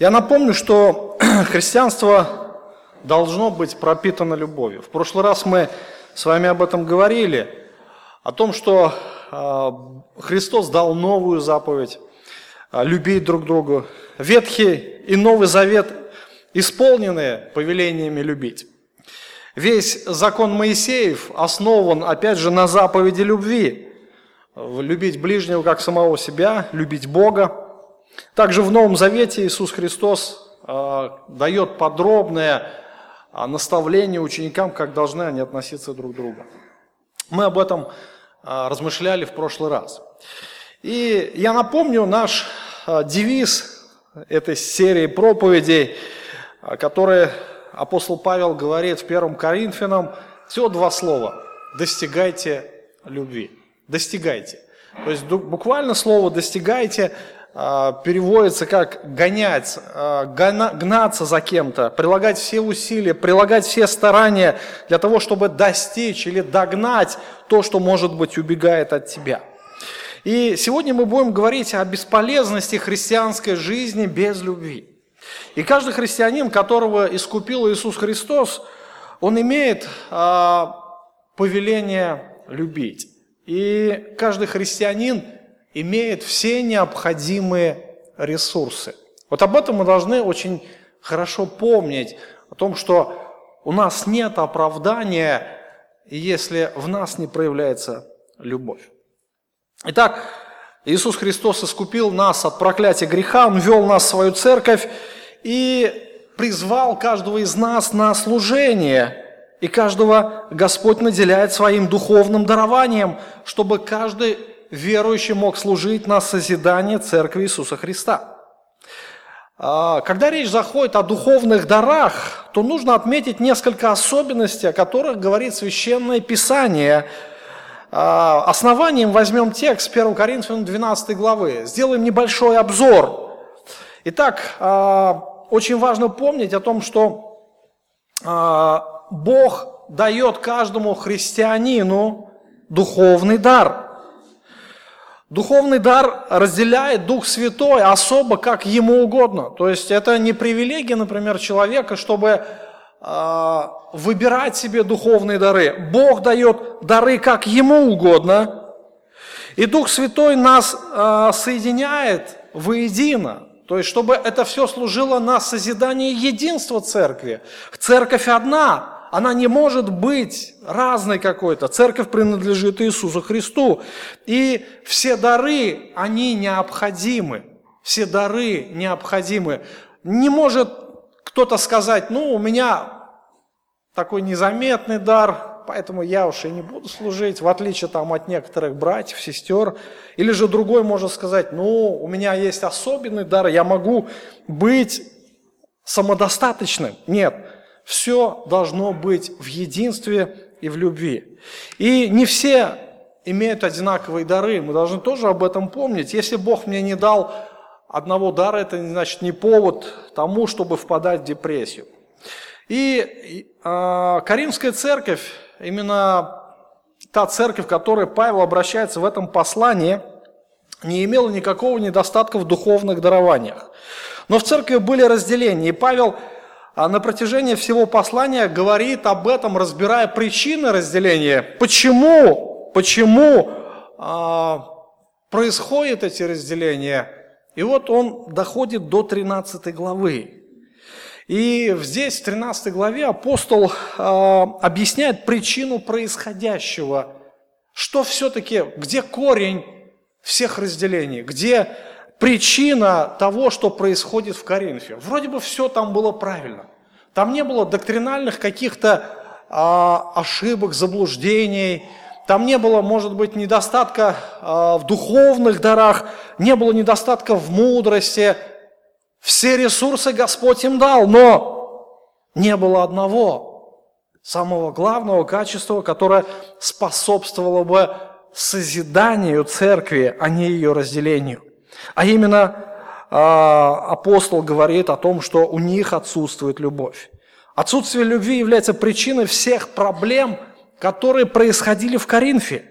Я напомню, что христианство должно быть пропитано любовью. В прошлый раз мы с вами об этом говорили, о том, что а, Христос дал новую заповедь а, любить друг друга. Ветхий и Новый Завет исполнены повелениями любить. Весь закон Моисеев основан, опять же, на заповеди любви. Любить ближнего как самого себя, любить Бога. Также в Новом Завете Иисус Христос э, дает подробное э, наставление ученикам, как должны они относиться друг к другу. Мы об этом э, размышляли в прошлый раз. И я напомню наш девиз этой серии проповедей, которые апостол Павел говорит в 1 Коринфянам, всего два слова – достигайте любви. Достигайте. То есть буквально слово «достигайте» а, переводится как гонять, а, гнаться за кем-то, прилагать все усилия, прилагать все старания для того, чтобы достичь или догнать то, что, может быть, убегает от тебя. И сегодня мы будем говорить о бесполезности христианской жизни без любви. И каждый христианин, которого искупил Иисус Христос, он имеет а, повеление любить. И каждый христианин имеет все необходимые ресурсы. Вот об этом мы должны очень хорошо помнить, о том, что у нас нет оправдания, если в нас не проявляется любовь. Итак, Иисус Христос искупил нас от проклятия греха, Он вел нас в свою церковь и призвал каждого из нас на служение. И каждого Господь наделяет своим духовным дарованием, чтобы каждый верующий мог служить на созидание Церкви Иисуса Христа. А, когда речь заходит о духовных дарах, то нужно отметить несколько особенностей, о которых говорит Священное Писание. А, основанием возьмем текст 1 Коринфянам 12 главы. Сделаем небольшой обзор. Итак, а, очень важно помнить о том, что Бог дает каждому христианину духовный дар – Духовный дар разделяет Дух Святой особо, как ему угодно. То есть это не привилегия, например, человека, чтобы э, выбирать себе духовные дары. Бог дает дары, как ему угодно. И Дух Святой нас э, соединяет воедино. То есть, чтобы это все служило на созидание единства церкви. Церковь одна, она не может быть разной какой-то. Церковь принадлежит Иисусу Христу. И все дары, они необходимы. Все дары необходимы. Не может кто-то сказать, ну, у меня такой незаметный дар, поэтому я уж и не буду служить, в отличие там от некоторых братьев, сестер. Или же другой может сказать, ну, у меня есть особенный дар, я могу быть самодостаточным. Нет, все должно быть в единстве и в любви. И не все имеют одинаковые дары. Мы должны тоже об этом помнить. Если Бог мне не дал одного дара, это значит не повод тому, чтобы впадать в депрессию. И э, Каримская церковь, именно та церковь, к которой Павел обращается в этом послании, не имела никакого недостатка в духовных дарованиях. Но в церкви были разделения, и Павел на протяжении всего послания говорит об этом, разбирая причины разделения. Почему, почему а, происходят эти разделения? И вот он доходит до 13 главы. И здесь, в 13 главе, апостол а, объясняет причину происходящего. Что все-таки, где корень всех разделений? Где причина того, что происходит в Коринфе. Вроде бы все там было правильно. Там не было доктринальных каких-то а, ошибок, заблуждений. Там не было, может быть, недостатка а, в духовных дарах, не было недостатка в мудрости. Все ресурсы Господь им дал, но не было одного, самого главного качества, которое способствовало бы созиданию церкви, а не ее разделению. А именно а, апостол говорит о том, что у них отсутствует любовь. Отсутствие любви является причиной всех проблем, которые происходили в Коринфе.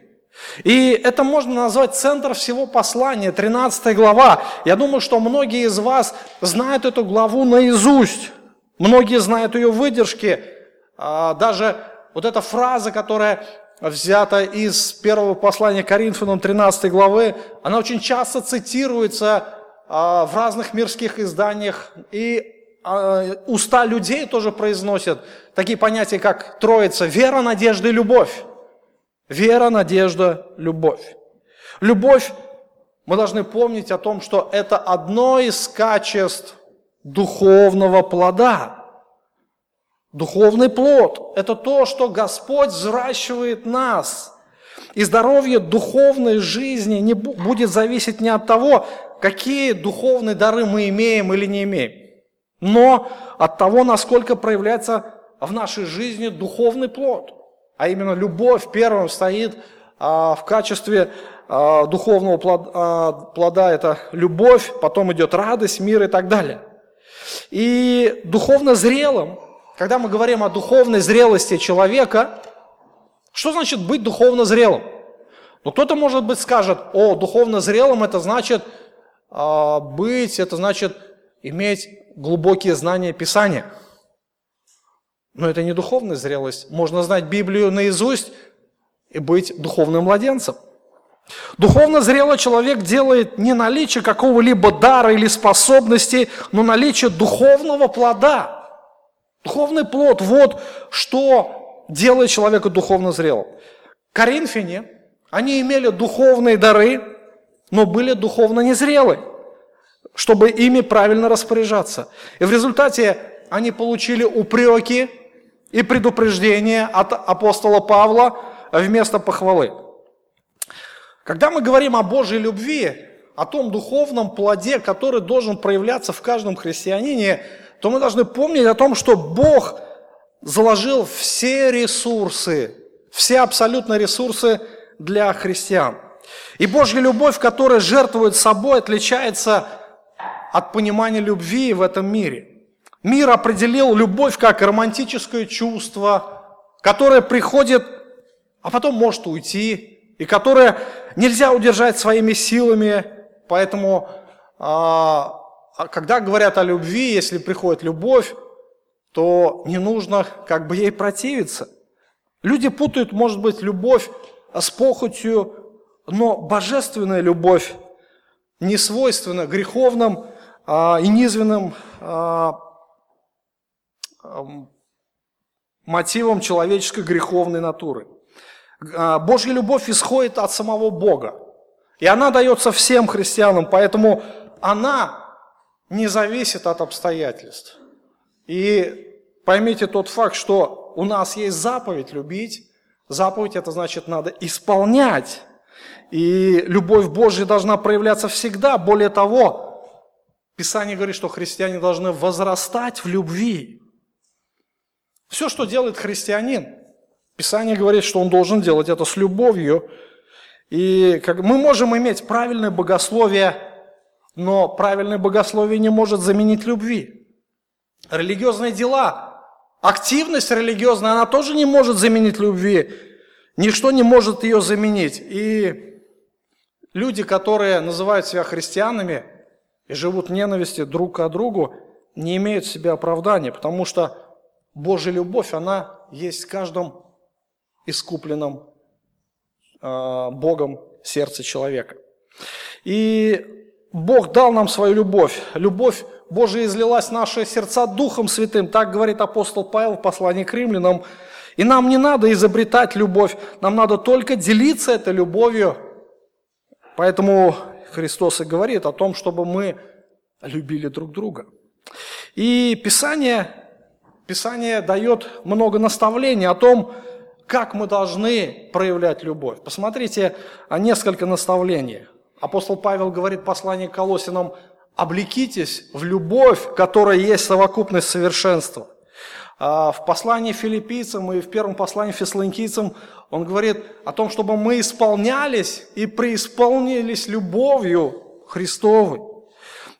И это можно назвать центр всего послания, 13 глава. Я думаю, что многие из вас знают эту главу наизусть. Многие знают ее выдержки. А, даже вот эта фраза, которая взята из первого послания Коринфянам 13 главы, она очень часто цитируется а, в разных мирских изданиях. И а, уста людей тоже произносят такие понятия, как Троица, вера, надежда и любовь. Вера, надежда, любовь. Любовь, мы должны помнить о том, что это одно из качеств духовного плода. Духовный плод – это то, что Господь взращивает нас. И здоровье духовной жизни не будет зависеть не от того, какие духовные дары мы имеем или не имеем, но от того, насколько проявляется в нашей жизни духовный плод – а именно любовь первым стоит а, в качестве а, духовного плода, а, плода, это любовь, потом идет радость, мир и так далее. И духовно зрелым, когда мы говорим о духовной зрелости человека, что значит быть духовно зрелым? Ну, кто-то, может быть, скажет, о, духовно зрелым это значит а, быть, это значит иметь глубокие знания Писания – но это не духовная зрелость. Можно знать Библию наизусть и быть духовным младенцем. Духовно зрелый человек делает не наличие какого-либо дара или способности, но наличие духовного плода. Духовный плод – вот что делает человека духовно зрелым. Коринфяне, они имели духовные дары, но были духовно незрелы, чтобы ими правильно распоряжаться. И в результате они получили упреки, и предупреждение от апостола Павла вместо похвалы. Когда мы говорим о Божьей любви, о том духовном плоде, который должен проявляться в каждом христианине, то мы должны помнить о том, что Бог заложил все ресурсы, все абсолютно ресурсы для христиан. И Божья любовь, которая жертвует собой, отличается от понимания любви в этом мире. Мир определил любовь как романтическое чувство, которое приходит, а потом может уйти, и которое нельзя удержать своими силами. Поэтому, а, когда говорят о любви, если приходит любовь, то не нужно как бы ей противиться. Люди путают, может быть, любовь с похотью, но божественная любовь не свойственна греховным а, и низвенным а, мотивом человеческой греховной натуры. А, Божья любовь исходит от самого Бога. И она дается всем христианам, поэтому она не зависит от обстоятельств. И поймите тот факт, что у нас есть заповедь любить. Заповедь это значит надо исполнять. И любовь Божья должна проявляться всегда. Более того, Писание говорит, что христиане должны возрастать в любви. Все, что делает христианин, Писание говорит, что он должен делать это с любовью. И как, мы можем иметь правильное богословие, но правильное богословие не может заменить любви. Религиозные дела, активность религиозная, она тоже не может заменить любви. Ничто не может ее заменить. И люди, которые называют себя христианами и живут в ненависти друг к другу, не имеют в себе оправдания, потому что Божья любовь, она есть в каждом искупленном э, Богом сердце человека. И Бог дал нам свою любовь. Любовь Божия излилась в наши сердца Духом Святым. Так говорит апостол Павел в послании к римлянам. И нам не надо изобретать любовь, нам надо только делиться этой любовью. Поэтому Христос и говорит о том, чтобы мы любили друг друга. И Писание Писание дает много наставлений о том, как мы должны проявлять любовь. Посмотрите несколько наставлений. Апостол Павел говорит в послании к Колосинам, облекитесь в любовь, которая есть совокупность совершенства. А в послании филиппийцам и в первом послании фессалоникийцам он говорит о том, чтобы мы исполнялись и преисполнились любовью Христовой.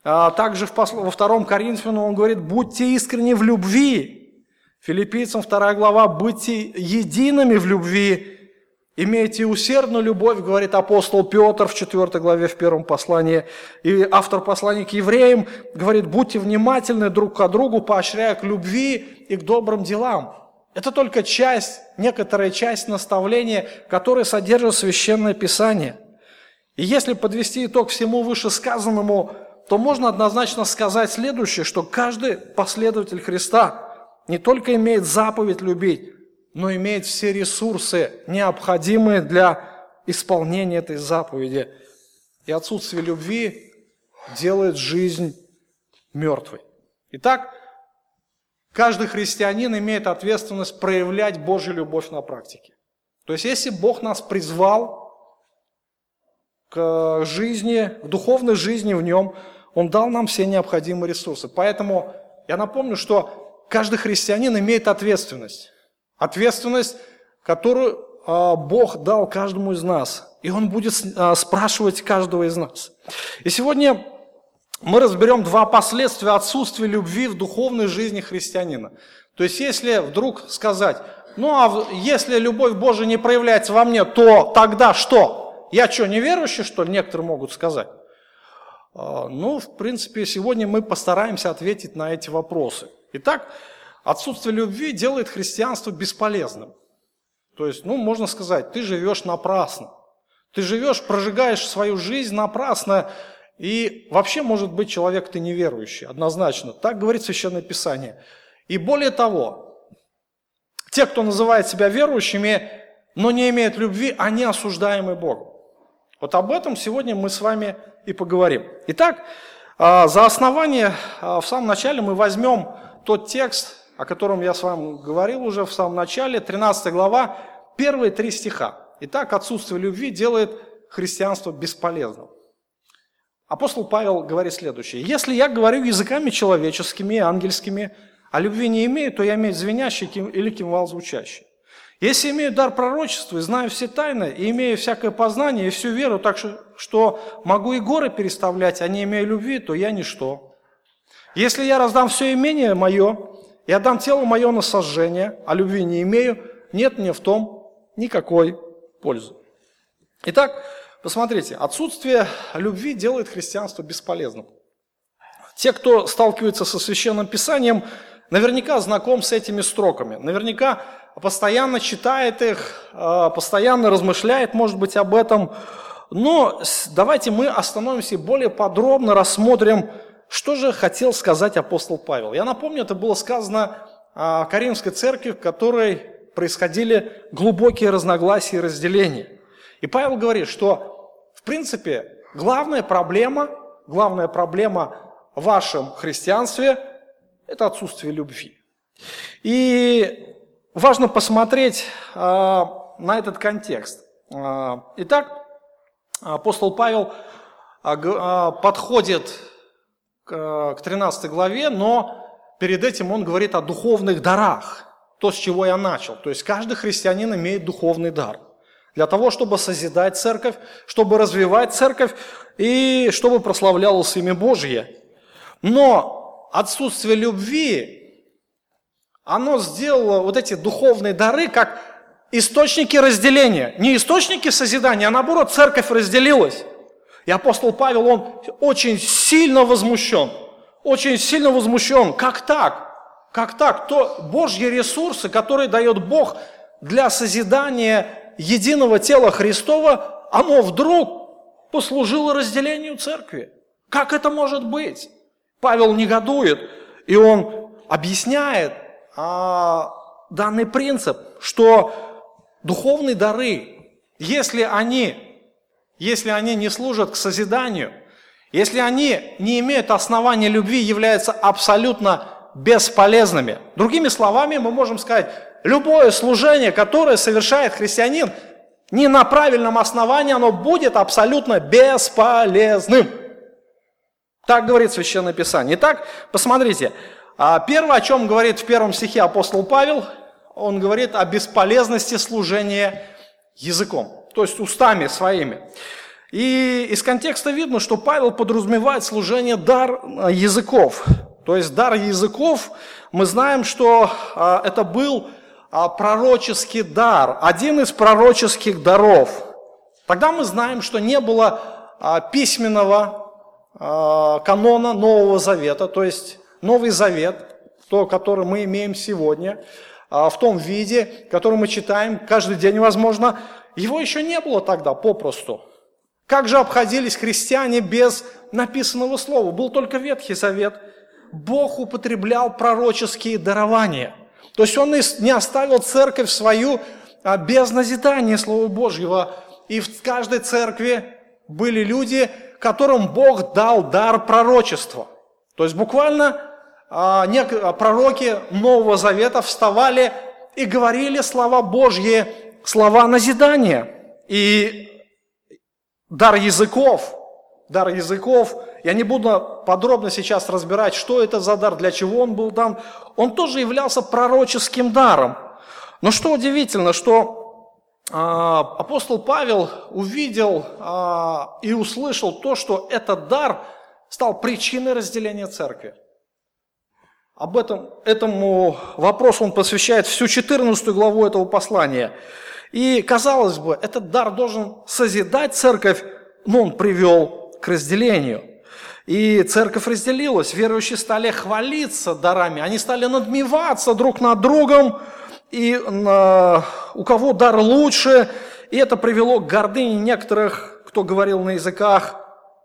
А также во втором Коринфяну он говорит, будьте искренни в любви, Филиппийцам 2 глава, будьте едиными в любви. Имейте усердную любовь, говорит апостол Петр в 4 главе в первом послании. И автор послания к евреям говорит, будьте внимательны друг к другу, поощряя к любви и к добрым делам. Это только часть, некоторая часть наставления, которое содержит Священное Писание. И если подвести итог всему вышесказанному, то можно однозначно сказать следующее, что каждый последователь Христа не только имеет заповедь любить, но имеет все ресурсы, необходимые для исполнения этой заповеди. И отсутствие любви делает жизнь мертвой. Итак, каждый христианин имеет ответственность проявлять Божью любовь на практике. То есть, если Бог нас призвал к жизни, к духовной жизни в нем, Он дал нам все необходимые ресурсы. Поэтому я напомню, что каждый христианин имеет ответственность. Ответственность, которую а, Бог дал каждому из нас. И Он будет а, спрашивать каждого из нас. И сегодня мы разберем два последствия отсутствия любви в духовной жизни христианина. То есть, если вдруг сказать, ну а если любовь Божия не проявляется во мне, то тогда что? Я что, неверующий, что ли? Некоторые могут сказать. А, ну, в принципе, сегодня мы постараемся ответить на эти вопросы. Итак, Отсутствие любви делает христианство бесполезным. То есть, ну, можно сказать, ты живешь напрасно. Ты живешь, прожигаешь свою жизнь напрасно, и вообще, может быть, человек ты неверующий, однозначно. Так говорит Священное Писание. И более того, те, кто называет себя верующими, но не имеют любви, они осуждаемы Богом. Вот об этом сегодня мы с вами и поговорим. Итак, а, за основание а, в самом начале мы возьмем тот текст, о котором я с вами говорил уже в самом начале, 13 глава, первые три стиха. Итак, отсутствие любви делает христианство бесполезным. Апостол Павел говорит следующее. «Если я говорю языками человеческими и ангельскими, а любви не имею, то я имею звенящий или кимвал звучащий. Если имею дар пророчества и знаю все тайны, и имею всякое познание и всю веру, так что, могу и горы переставлять, а не имею любви, то я ничто. Если я раздам все имение мое и отдам тело мое на сожжение, а любви не имею, нет мне в том никакой пользы. Итак, посмотрите, отсутствие любви делает христианство бесполезным. Те, кто сталкивается со Священным Писанием, наверняка знаком с этими строками, наверняка постоянно читает их, а, постоянно размышляет, может быть, об этом. Но давайте мы остановимся и более подробно рассмотрим что же хотел сказать апостол Павел? Я напомню, это было сказано о Каримской церкви, в которой происходили глубокие разногласия и разделения. И Павел говорит, что в принципе главная проблема, главная проблема в вашем христианстве – это отсутствие любви. И важно посмотреть а, на этот контекст. А, итак, апостол Павел а, подходит к 13 главе, но перед этим он говорит о духовных дарах. То, с чего я начал. То есть каждый христианин имеет духовный дар. Для того, чтобы созидать церковь, чтобы развивать церковь и чтобы прославлялось имя Божье. Но отсутствие любви, оно сделало вот эти духовные дары как источники разделения. Не источники созидания, а наоборот, церковь разделилась. И апостол Павел, он очень сильно возмущен. Очень сильно возмущен. Как так? Как так? То Божьи ресурсы, которые дает Бог для созидания единого тела Христова, оно вдруг послужило разделению церкви. Как это может быть? Павел негодует, и он объясняет а, данный принцип, что духовные дары, если они если они не служат к созиданию, если они не имеют основания любви, являются абсолютно бесполезными. Другими словами, мы можем сказать, любое служение, которое совершает христианин, не на правильном основании, оно будет абсолютно бесполезным. Так говорит Священное Писание. Итак, посмотрите, а первое, о чем говорит в первом стихе апостол Павел, он говорит о бесполезности служения языком то есть устами своими. И из контекста видно, что Павел подразумевает служение дар э, языков. То есть дар языков, мы знаем, что э, это был а, пророческий дар, один из пророческих даров, тогда мы знаем, что не было письменного канона Нового Завета, то есть Новый Завет, то, который мы имеем сегодня, в том виде, который мы читаем каждый день, возможно, его еще не было тогда попросту. Как же обходились христиане без написанного слова? Был только Ветхий Завет. Бог употреблял пророческие дарования. То есть Он не оставил церковь свою а, без назидания Слова Божьего. И в каждой церкви были люди, которым Бог дал дар пророчества. То есть буквально а, пророки Нового Завета вставали и говорили слова Божьи, слова назидания. И дар языков, дар языков, я не буду подробно сейчас разбирать, что это за дар, для чего он был дан, он тоже являлся пророческим даром. Но что удивительно, что а, апостол Павел увидел а, и услышал то, что этот дар стал причиной разделения церкви. Об этом, этому вопросу он посвящает всю 14 главу этого послания. И, казалось бы, этот дар должен созидать церковь, но он привел к разделению. И церковь разделилась, верующие стали хвалиться дарами, они стали надмеваться друг над другом, и на, у кого дар лучше, и это привело к гордыне некоторых, кто говорил на языках,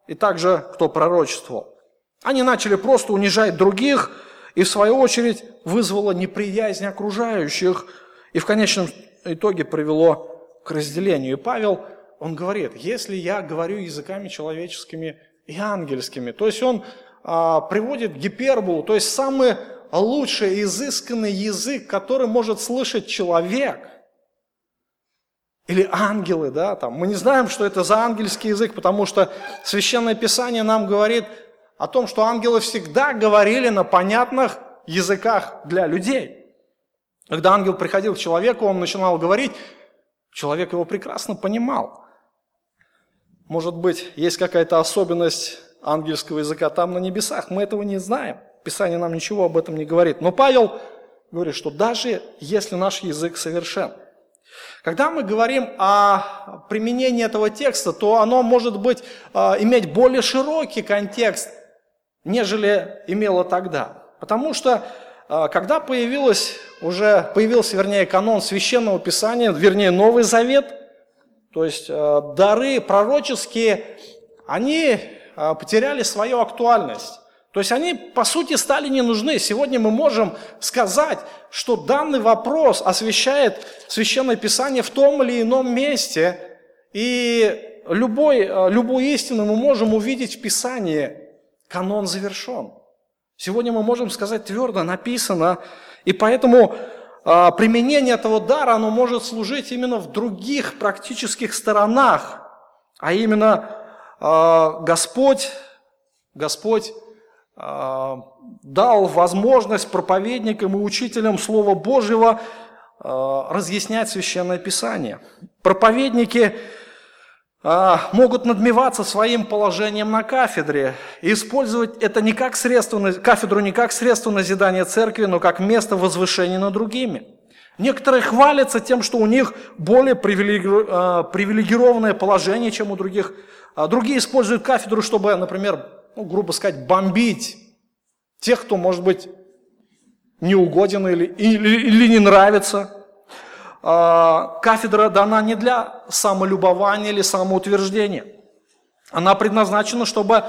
и также кто пророчествовал. Они начали просто унижать других, и в свою очередь вызвало неприязнь окружающих, и в конечном итоге привело к разделению. И Павел, он говорит, если я говорю языками человеческими и ангельскими, то есть он а, приводит гиперболу, то есть самый лучший, изысканный язык, который может слышать человек, или ангелы, да, там. Мы не знаем, что это за ангельский язык, потому что Священное Писание нам говорит о том, что ангелы всегда говорили на понятных языках для людей. Когда ангел приходил к человеку, он начинал говорить, человек его прекрасно понимал. Может быть, есть какая-то особенность ангельского языка там на небесах, мы этого не знаем. Писание нам ничего об этом не говорит. Но Павел говорит, что даже если наш язык совершен, когда мы говорим о применении этого текста, то оно может быть, а, иметь более широкий контекст, нежели имело тогда. Потому что когда появилось уже, появился, вернее, канон священного писания, вернее, Новый Завет, то есть а, дары пророческие, они а, потеряли свою актуальность. То есть они, по сути, стали не нужны. Сегодня мы можем сказать, что данный вопрос освещает Священное Писание в том или ином месте, и любой, любую истину мы можем увидеть в Писании. Канон завершен. Сегодня мы можем сказать твердо, написано, и поэтому а, применение этого дара, оно может служить именно в других практических сторонах, а именно а, Господь, Господь а, дал возможность проповедникам и учителям Слова Божьего разъяснять Священное Писание. Проповедники могут надмеваться своим положением на кафедре и использовать это не как средство, кафедру не как средство назидания церкви, но как место возвышения над другими. Некоторые хвалятся тем, что у них более а, привилегированное положение, чем у других. А другие используют кафедру, чтобы, например, ну, грубо сказать, бомбить тех, кто, может быть, неугоден или, или, или не нравится. А, кафедра дана не для самолюбования или самоутверждения. Она предназначена, чтобы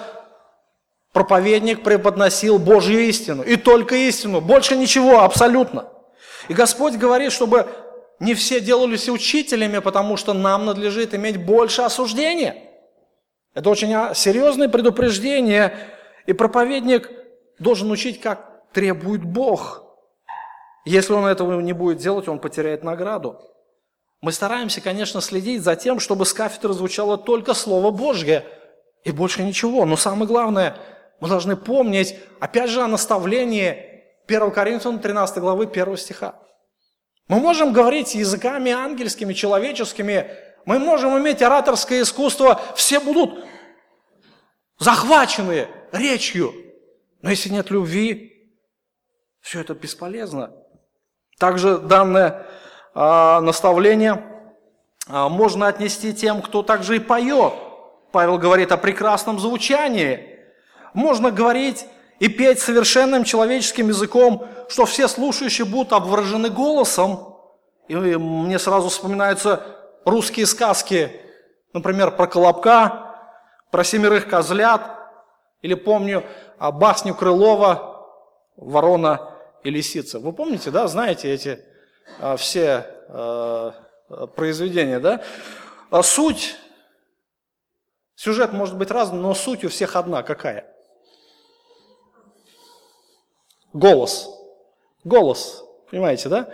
проповедник преподносил Божью истину. И только истину. Больше ничего, абсолютно. И Господь говорит, чтобы не все делались учителями, потому что нам надлежит иметь больше осуждения. Это очень серьезное предупреждение. И проповедник должен учить, как требует Бог – если он этого не будет делать, он потеряет награду. Мы стараемся, конечно, следить за тем, чтобы с кафедры звучало только Слово Божье и больше ничего. Но самое главное, мы должны помнить, опять же, о наставлении 1 Коринфянам 13 главы 1 стиха. Мы можем говорить языками ангельскими, человеческими, мы можем иметь ораторское искусство, все будут захвачены речью. Но если нет любви, все это бесполезно. Также данное а, наставление а, можно отнести тем, кто также и поет. Павел говорит о прекрасном звучании. Можно говорить и петь совершенным человеческим языком, что все слушающие будут обворожены голосом. И мне сразу вспоминаются русские сказки, например, про Колобка, про семерых козлят, или помню басню Крылова «Ворона и лисица». Вы помните, да, знаете эти а, все а, произведения, да? А суть, сюжет может быть разным, но суть у всех одна. Какая? Голос. Голос, понимаете, да?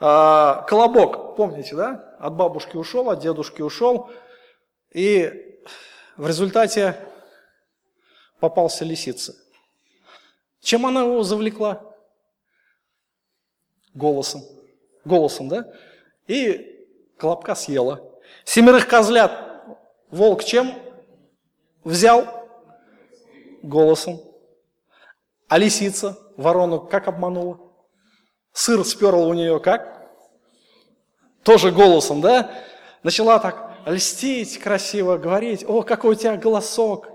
А, колобок, помните, да? От бабушки ушел, от дедушки ушел. И в результате попался лисица. Чем она его завлекла? Голосом. Голосом, да? И колобка съела. Семерых козлят волк чем взял? Голосом. А лисица ворону как обманула? Сыр сперла у нее как? Тоже голосом, да? Начала так льстить красиво, говорить, о, какой у тебя голосок,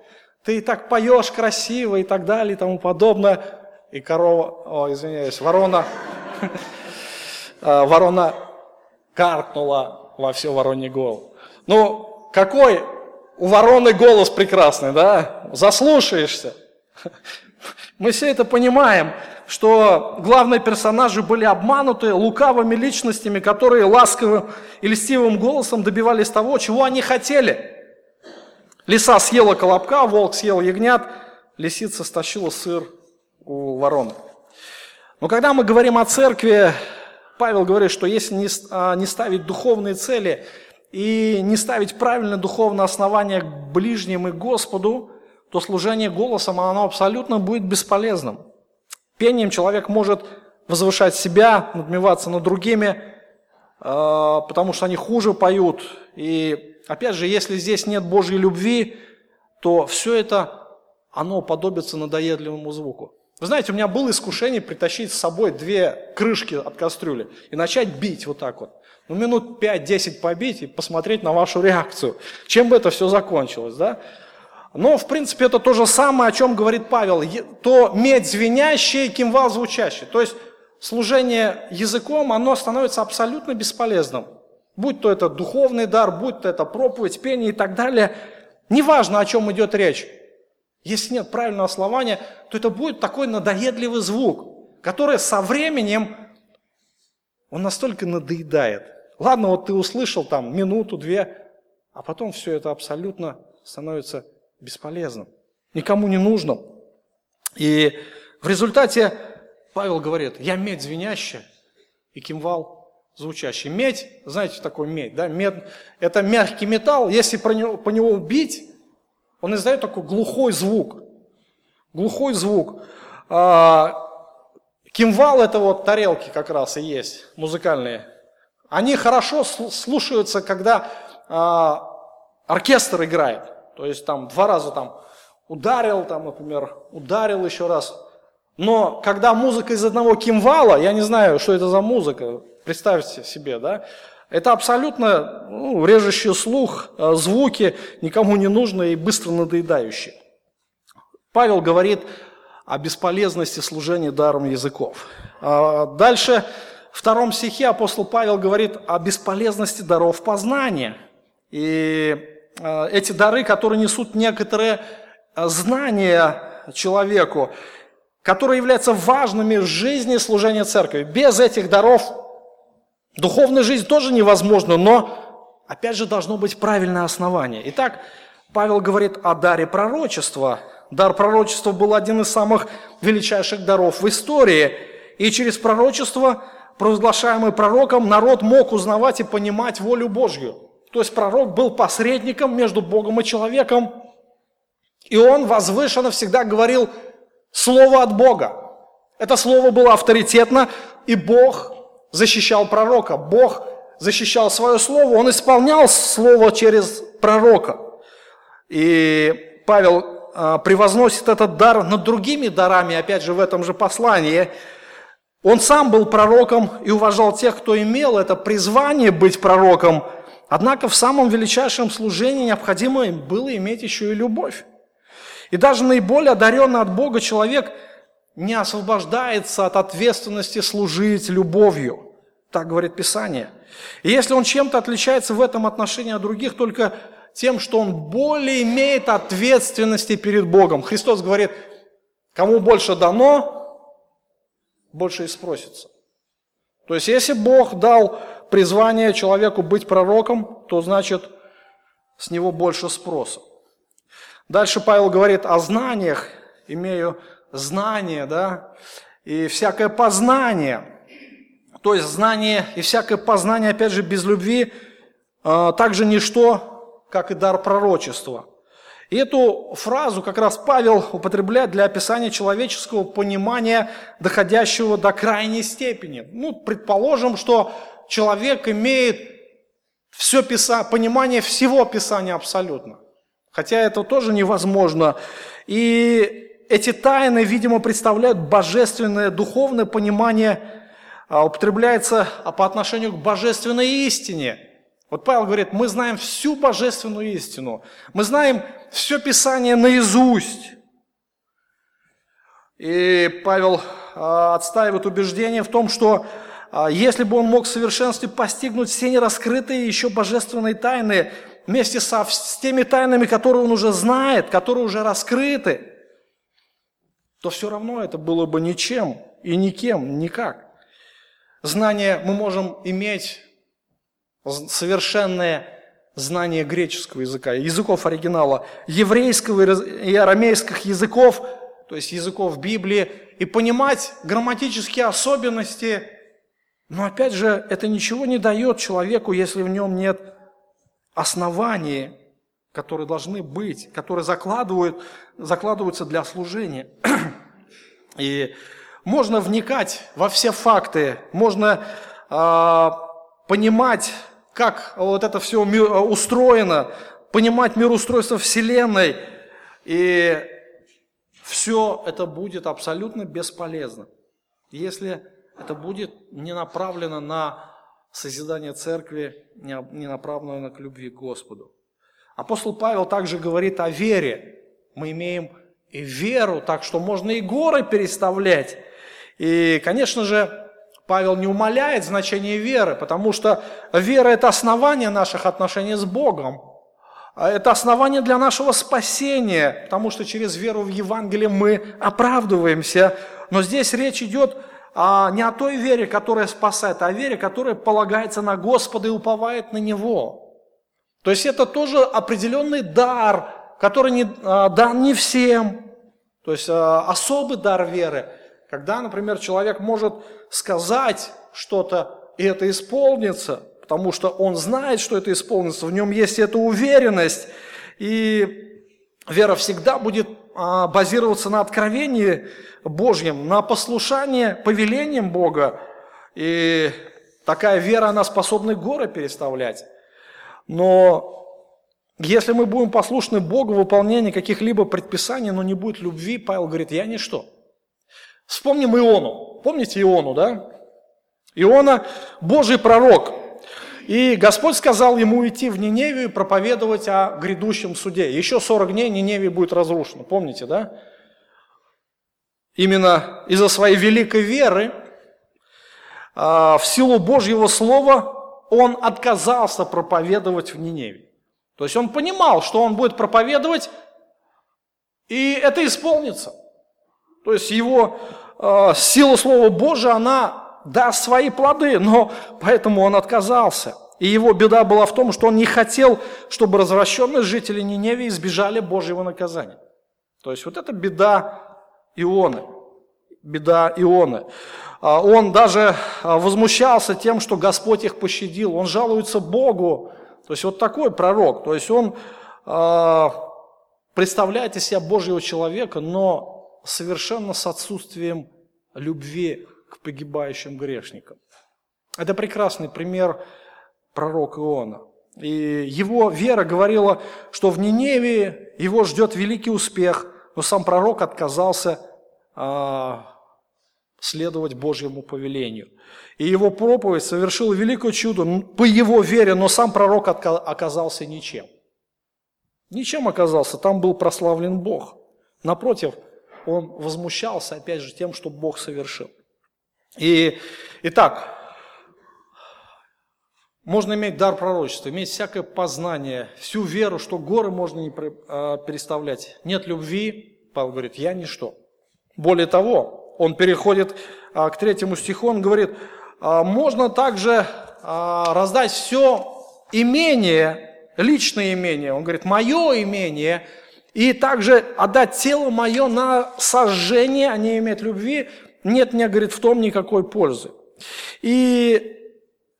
ты так поешь красиво и так далее и тому подобное. И корова, о, извиняюсь, ворона, ворона каркнула во все воронье голову. Ну, какой у вороны голос прекрасный, да? Заслушаешься. Мы все это понимаем, что главные персонажи были обмануты лукавыми личностями, которые ласковым и льстивым голосом добивались того, чего они хотели. Лиса съела колобка, волк съел ягнят, лисица стащила сыр у вороны. Но когда мы говорим о церкви, Павел говорит, что если не, а, ставить духовные цели и не ставить правильное духовное основание к ближним и Господу, то служение голосом, оно абсолютно будет бесполезным. Пением человек может возвышать себя, надмеваться над другими, а, потому что они хуже поют. И опять же, если здесь нет Божьей любви, то все это, оно подобится надоедливому звуку. Вы знаете, у меня было искушение притащить с собой две крышки от кастрюли и начать бить вот так вот. Ну, минут 5-10 побить и посмотреть на вашу реакцию. Чем бы это все закончилось, да? Но, в принципе, это то же самое, о чем говорит Павел. То медь звенящая, кимвал звучащий. То есть, служение языком, оно становится абсолютно бесполезным. Будь то это духовный дар, будь то это проповедь, пение и так далее. Неважно, о чем идет речь. Если нет правильного основания, то это будет такой надоедливый звук, который со временем, он настолько надоедает. Ладно, вот ты услышал там минуту, две, а потом все это абсолютно становится бесполезным, никому не нужным. И в результате Павел говорит, я медь звенящая и кимвал звучащий. Медь, знаете, такой медь, да, медь, это мягкий металл, если по него, по него бить, он издает такой глухой звук. Глухой звук. А, кимвал это вот тарелки как раз и есть, музыкальные. Они хорошо слушаются, когда а, оркестр играет. То есть там два раза там ударил, там, например, ударил еще раз. Но когда музыка из одного кимвала, я не знаю, что это за музыка, представьте себе, да, это абсолютно ну, режущий слух, э, звуки, никому не нужные и быстро надоедающие. Павел говорит о бесполезности служения даром языков. А дальше, в втором стихе апостол Павел говорит о бесполезности даров познания. И э, эти дары, которые несут некоторые э, знания человеку, которые являются важными в жизни служения церкви. Без этих даров Духовная жизнь тоже невозможна, но, опять же, должно быть правильное основание. Итак, Павел говорит о даре пророчества. Дар пророчества был один из самых величайших даров в истории. И через пророчество, провозглашаемое пророком, народ мог узнавать и понимать волю Божью. То есть пророк был посредником между Богом и человеком. И он возвышенно всегда говорил слово от Бога. Это слово было авторитетно, и Бог защищал пророка, Бог защищал свое слово, он исполнял слово через пророка. И Павел а, превозносит этот дар над другими дарами, опять же, в этом же послании. Он сам был пророком и уважал тех, кто имел это призвание быть пророком. Однако в самом величайшем служении необходимо было иметь еще и любовь. И даже наиболее одаренный от Бога человек не освобождается от ответственности служить любовью. Так говорит Писание. И если он чем-то отличается в этом отношении от других, только тем, что он более имеет ответственности перед Богом. Христос говорит, кому больше дано, больше и спросится. То есть, если Бог дал призвание человеку быть пророком, то значит, с него больше спроса. Дальше Павел говорит о знаниях, имею знание, да, и всякое познание. То есть знание и всякое познание, опять же, без любви, а, также ничто, как и дар пророчества – и эту фразу как раз Павел употребляет для описания человеческого понимания, доходящего до крайней степени. Ну, предположим, что человек имеет все писа... понимание всего Писания абсолютно. Хотя это тоже невозможно. И эти тайны, видимо, представляют божественное духовное понимание, употребляется по отношению к божественной истине – вот Павел говорит, мы знаем всю божественную истину, мы знаем все Писание наизусть. И Павел а, отстаивает убеждение в том, что а, если бы он мог в совершенстве постигнуть все нераскрытые еще божественные тайны, вместе со, с теми тайнами, которые он уже знает, которые уже раскрыты, то все равно это было бы ничем и никем, никак. Знание мы можем иметь совершенное знание греческого языка, языков оригинала, еврейского и арамейских языков, то есть языков Библии, и понимать грамматические особенности. Но опять же, это ничего не дает человеку, если в нем нет оснований, которые должны быть, которые закладывают, закладываются для служения. И можно вникать во все факты, можно э, понимать как вот это все устроено, понимать мир устройства Вселенной. И все это будет абсолютно бесполезно, если это будет не направлено на созидание церкви, не направлено к любви к Господу. Апостол Павел также говорит о вере. Мы имеем и веру, так что можно и горы переставлять. И, конечно же, Павел не умаляет значение веры, потому что вера – это основание наших отношений с Богом. А это основание для нашего спасения, потому что через веру в Евангелие мы оправдываемся. Но здесь речь идет а, не о той вере, которая спасает, а о вере, которая полагается на Господа и уповает на Него. То есть это тоже определенный дар, который не, а, дан не всем. То есть а, особый дар веры – когда, например, человек может сказать что-то, и это исполнится, потому что он знает, что это исполнится, в нем есть эта уверенность, и вера всегда будет а, базироваться на откровении Божьем, на послушании повелениям Бога, и такая вера, она способна горы переставлять. Но если мы будем послушны Богу в выполнении каких-либо предписаний, но не будет любви, Павел говорит, я ничто. Вспомним Иону. Помните Иону, да? Иона – Божий пророк. И Господь сказал ему идти в Ниневию и проповедовать о грядущем суде. Еще 40 дней Ниневия будет разрушена. Помните, да? Именно из-за своей великой веры, а, в силу Божьего Слова, он отказался проповедовать в Ниневии. То есть он понимал, что он будет проповедовать, и это исполнится. То есть его э, сила Слова Божия, она даст свои плоды, но поэтому он отказался. И его беда была в том, что он не хотел, чтобы развращенные жители Ниневии избежали Божьего наказания. То есть вот это беда Ионы. Беда Ионы. А, он даже а, возмущался тем, что Господь их пощадил. Он жалуется Богу. То есть вот такой пророк. То есть он а, представляет из себя Божьего человека, но совершенно с отсутствием любви к погибающим грешникам. Это прекрасный пример пророка Иона. И его вера говорила, что в Ниневии его ждет великий успех, но сам пророк отказался а, следовать Божьему повелению. И его проповедь совершила великое чудо по его вере, но сам пророк оказался ничем. Ничем оказался, там был прославлен Бог. Напротив, он возмущался, опять же, тем, что Бог совершил. И, итак, можно иметь дар пророчества, иметь всякое познание, всю веру, что горы можно не а, переставлять. Нет любви, Павел говорит, я ничто. Более того, он переходит а, к третьему стиху, он говорит, а, можно также раздать все имение, личное имение. Он говорит, мое имение, и также отдать тело мое на сожжение, а не иметь любви, нет мне, говорит, в том никакой пользы. И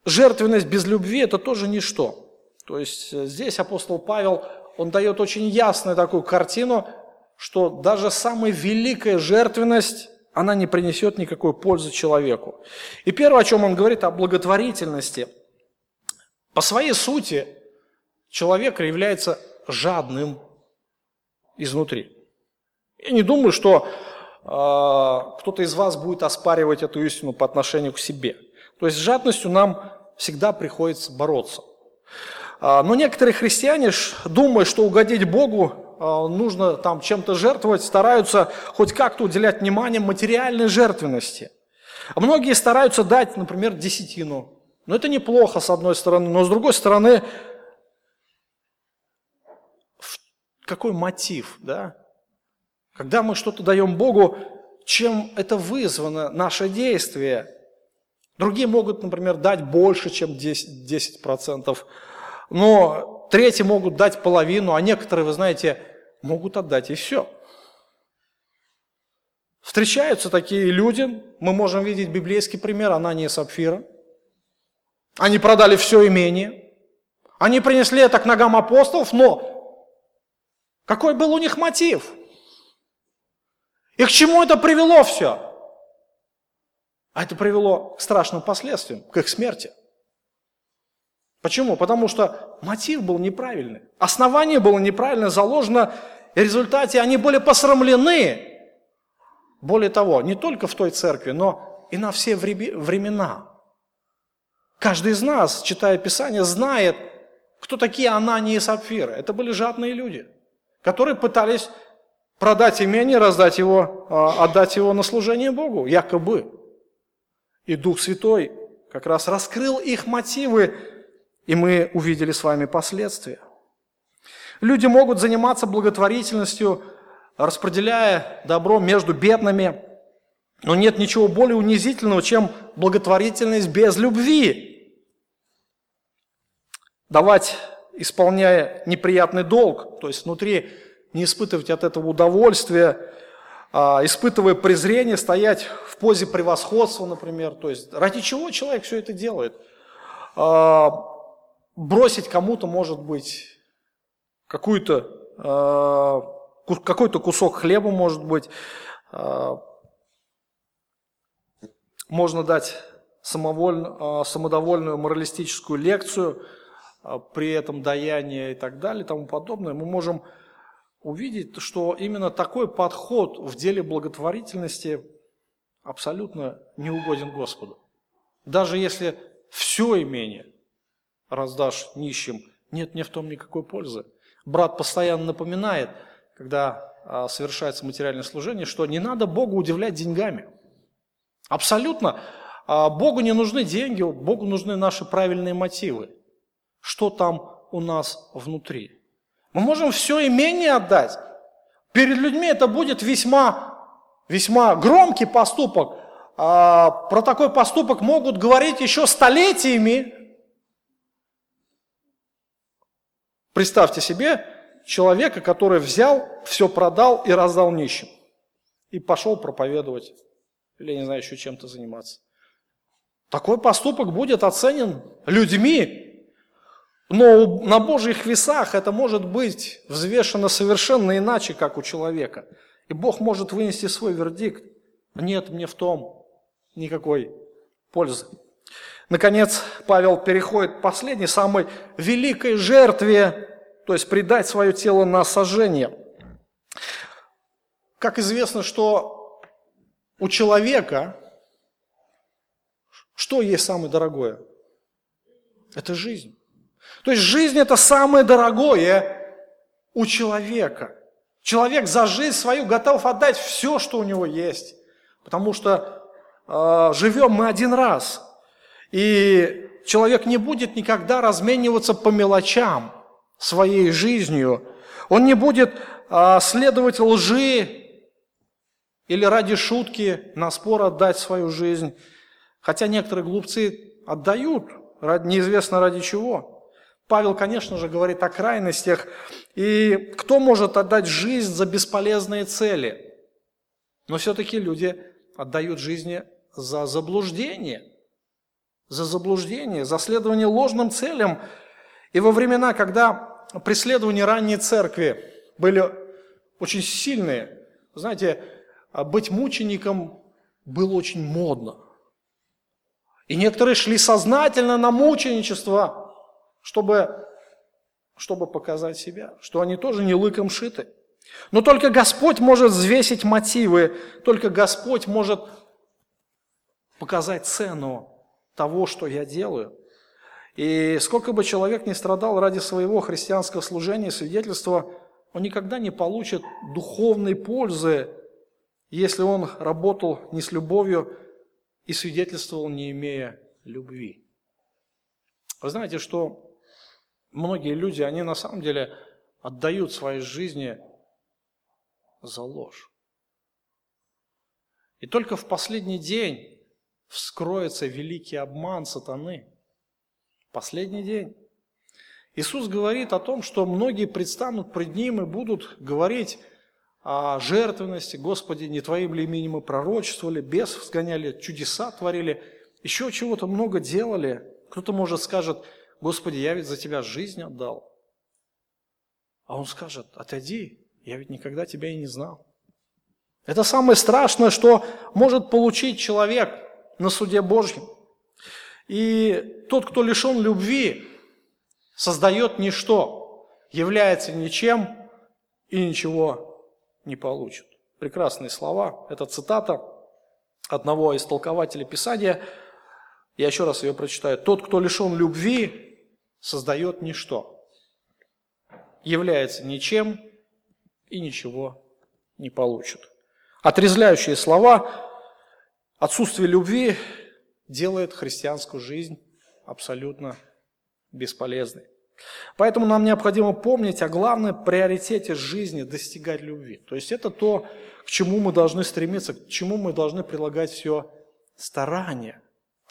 жертвенность без любви – это тоже ничто. То есть э, здесь апостол Павел, он дает очень ясную такую картину, что даже самая великая жертвенность, она не принесет никакой пользы человеку. И первое, о чем он говорит, о благотворительности. По своей сути, человек является жадным изнутри. Я не думаю, что э, кто-то из вас будет оспаривать эту истину по отношению к себе – то есть с жадностью нам всегда приходится бороться. А, но некоторые христиане, думая, что угодить Богу, а, нужно там чем-то жертвовать, стараются хоть как-то уделять внимание материальной жертвенности. Многие стараются дать, например, десятину. Но это неплохо, с одной стороны, но с другой стороны, какой мотив, да? Когда мы что-то даем Богу, чем это вызвано, наше действие – Другие могут, например, дать больше, чем 10%, 10%, но третьи могут дать половину, а некоторые, вы знаете, могут отдать и все. Встречаются такие люди, мы можем видеть библейский пример Анания и Сапфира. Они продали все имение, они принесли это к ногам апостолов, но какой был у них мотив? И к чему это привело все? А это привело к страшным последствиям, к их смерти. Почему? Потому что мотив был неправильный. Основание было неправильно заложено, и в результате они были посрамлены. Более того, не только в той церкви, но и на все времена. Каждый из нас, читая Писание, знает, кто такие Анании и Сапфиры. Это были жадные люди, которые пытались продать имение, раздать его, а, отдать его на служение Богу, якобы. И Дух Святой как раз раскрыл их мотивы, и мы увидели с вами последствия. Люди могут заниматься благотворительностью, распределяя добро между бедными, но нет ничего более унизительного, чем благотворительность без любви. Давать, исполняя неприятный долг, то есть внутри не испытывать от этого удовольствия, а, испытывая презрение, стоять в позе превосходства, например. То есть ради чего человек все это делает? А, бросить кому-то, может быть, какую-то, а, какой-то кусок хлеба, может быть. Можно дать самовольно, самодовольную моралистическую лекцию, при этом даяние и так далее и тому подобное. Мы можем увидеть, что именно такой подход в деле благотворительности абсолютно не угоден Господу. Даже если все имение раздашь нищим, нет мне в том никакой пользы. Брат постоянно напоминает, когда а, совершается материальное служение, что не надо Богу удивлять деньгами. Абсолютно. А, Богу не нужны деньги, Богу нужны наши правильные мотивы. Что там у нас внутри? Мы можем все имение отдать. Перед людьми это будет весьма, весьма громкий поступок. А про такой поступок могут говорить еще столетиями. Представьте себе человека, который взял, все продал и раздал нищим. И пошел проповедовать. Или, не знаю, еще чем-то заниматься. Такой поступок будет оценен людьми, но на Божьих весах это может быть взвешено совершенно иначе, как у человека. И Бог может вынести свой вердикт. Нет мне в том никакой пользы. Наконец, Павел переходит к последней, самой великой жертве, то есть предать свое тело на сожжение. Как известно, что у человека Что есть самое дорогое? Это жизнь. То есть жизнь это самое дорогое у человека. Человек за жизнь свою готов отдать все, что у него есть. Потому что э, живем мы один раз. И человек не будет никогда размениваться по мелочам своей жизнью. Он не будет э, следовать лжи или ради шутки на спор отдать свою жизнь. Хотя некоторые глупцы отдают, неизвестно ради чего. Павел, конечно же, говорит о крайностях. И кто может отдать жизнь за бесполезные цели? Но все-таки люди отдают жизни за заблуждение. За заблуждение, за следование ложным целям. И во времена, когда преследования ранней церкви были очень сильные, знаете, быть мучеником было очень модно. И некоторые шли сознательно на мученичество, чтобы, чтобы показать себя, что они тоже не лыком шиты. Но только Господь может взвесить мотивы, только Господь может показать цену того, что я делаю. И сколько бы человек ни страдал ради своего христианского служения свидетельства, он никогда не получит духовной пользы, если он работал не с любовью, и свидетельствовал, не имея любви. Вы знаете, что многие люди, они на самом деле отдают свои жизни за ложь. И только в последний день вскроется великий обман сатаны. Последний день. Иисус говорит о том, что многие предстанут пред Ним и будут говорить, о жертвенности, Господи, не Твоим ли именем мы пророчествовали, бес сгоняли, чудеса творили, еще чего-то много делали. Кто-то, может, скажет, Господи, я ведь за Тебя жизнь отдал. А он скажет, отойди, я ведь никогда Тебя и не знал. Это самое страшное, что может получить человек на суде Божьем. И тот, кто лишен любви, создает ничто, является ничем и ничего не получат. Прекрасные слова. Это цитата одного из толкователей Писания. Я еще раз ее прочитаю. «Тот, кто лишен любви, создает ничто, является ничем и ничего не получит». Отрезляющие слова, отсутствие любви делает христианскую жизнь абсолютно бесполезной. Поэтому нам необходимо помнить о главном приоритете жизни – достигать любви. То есть это то, к чему мы должны стремиться, к чему мы должны прилагать все старание.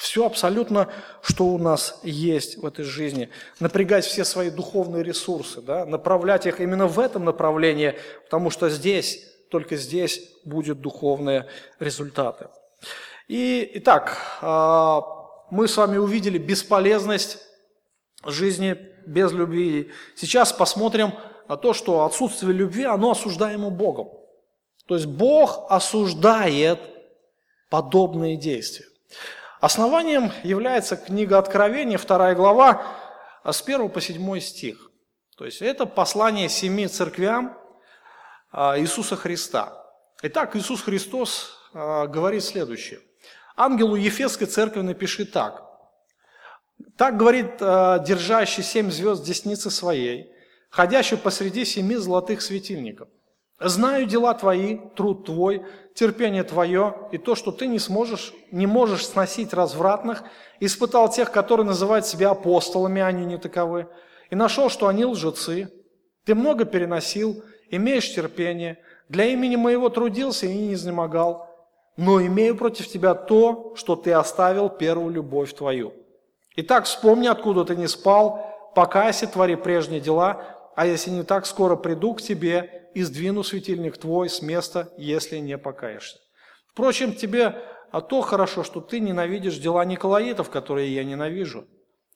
Все абсолютно, что у нас есть в этой жизни. Напрягать все свои духовные ресурсы, да, направлять их именно в этом направлении, потому что здесь, только здесь будут духовные результаты. И, итак, а, мы с вами увидели бесполезность жизни без любви. Сейчас посмотрим на то, что отсутствие любви, оно осуждаемо Богом. То есть Бог осуждает подобные действия. Основанием является книга Откровения, 2 глава, с 1 по 7 стих. То есть это послание семи церквям а, Иисуса Христа. Итак, Иисус Христос а, говорит следующее. Ангелу Ефесской церкви напиши так. Так говорит э, держащий семь звезд десницы своей, ходящий посреди семи золотых светильников. Знаю дела твои, труд твой, терпение твое и то, что ты не сможешь, не можешь сносить развратных, испытал тех, которые называют себя апостолами, а они не таковы, и нашел, что они лжецы. Ты много переносил, имеешь терпение, для имени моего трудился и не изнемогал, но имею против тебя то, что ты оставил первую любовь твою. Итак, вспомни, откуда ты не спал, покайся, твори прежние дела, а если не так, скоро приду к тебе и сдвину светильник твой с места, если не покаешься. Впрочем, тебе а то хорошо, что ты ненавидишь дела Николаитов, которые я ненавижу.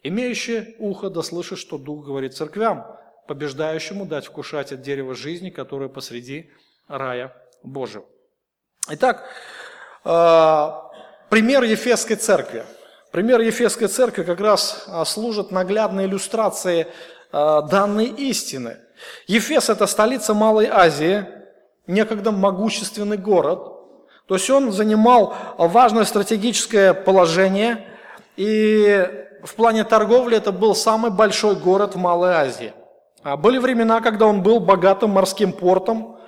Имеющий ухо да слышит, что Дух говорит церквям, побеждающему дать вкушать от дерева жизни, которое посреди рая Божьего. Итак, а, пример Ефесской церкви – Пример Ефесской церкви как раз а, служит наглядной иллюстрацией а, данной истины. Ефес – это столица Малой Азии, некогда могущественный город. То есть он занимал важное стратегическое положение И в плане торговли это был самый большой город в Малой Азии. А были времена, когда он был богатым морским портом,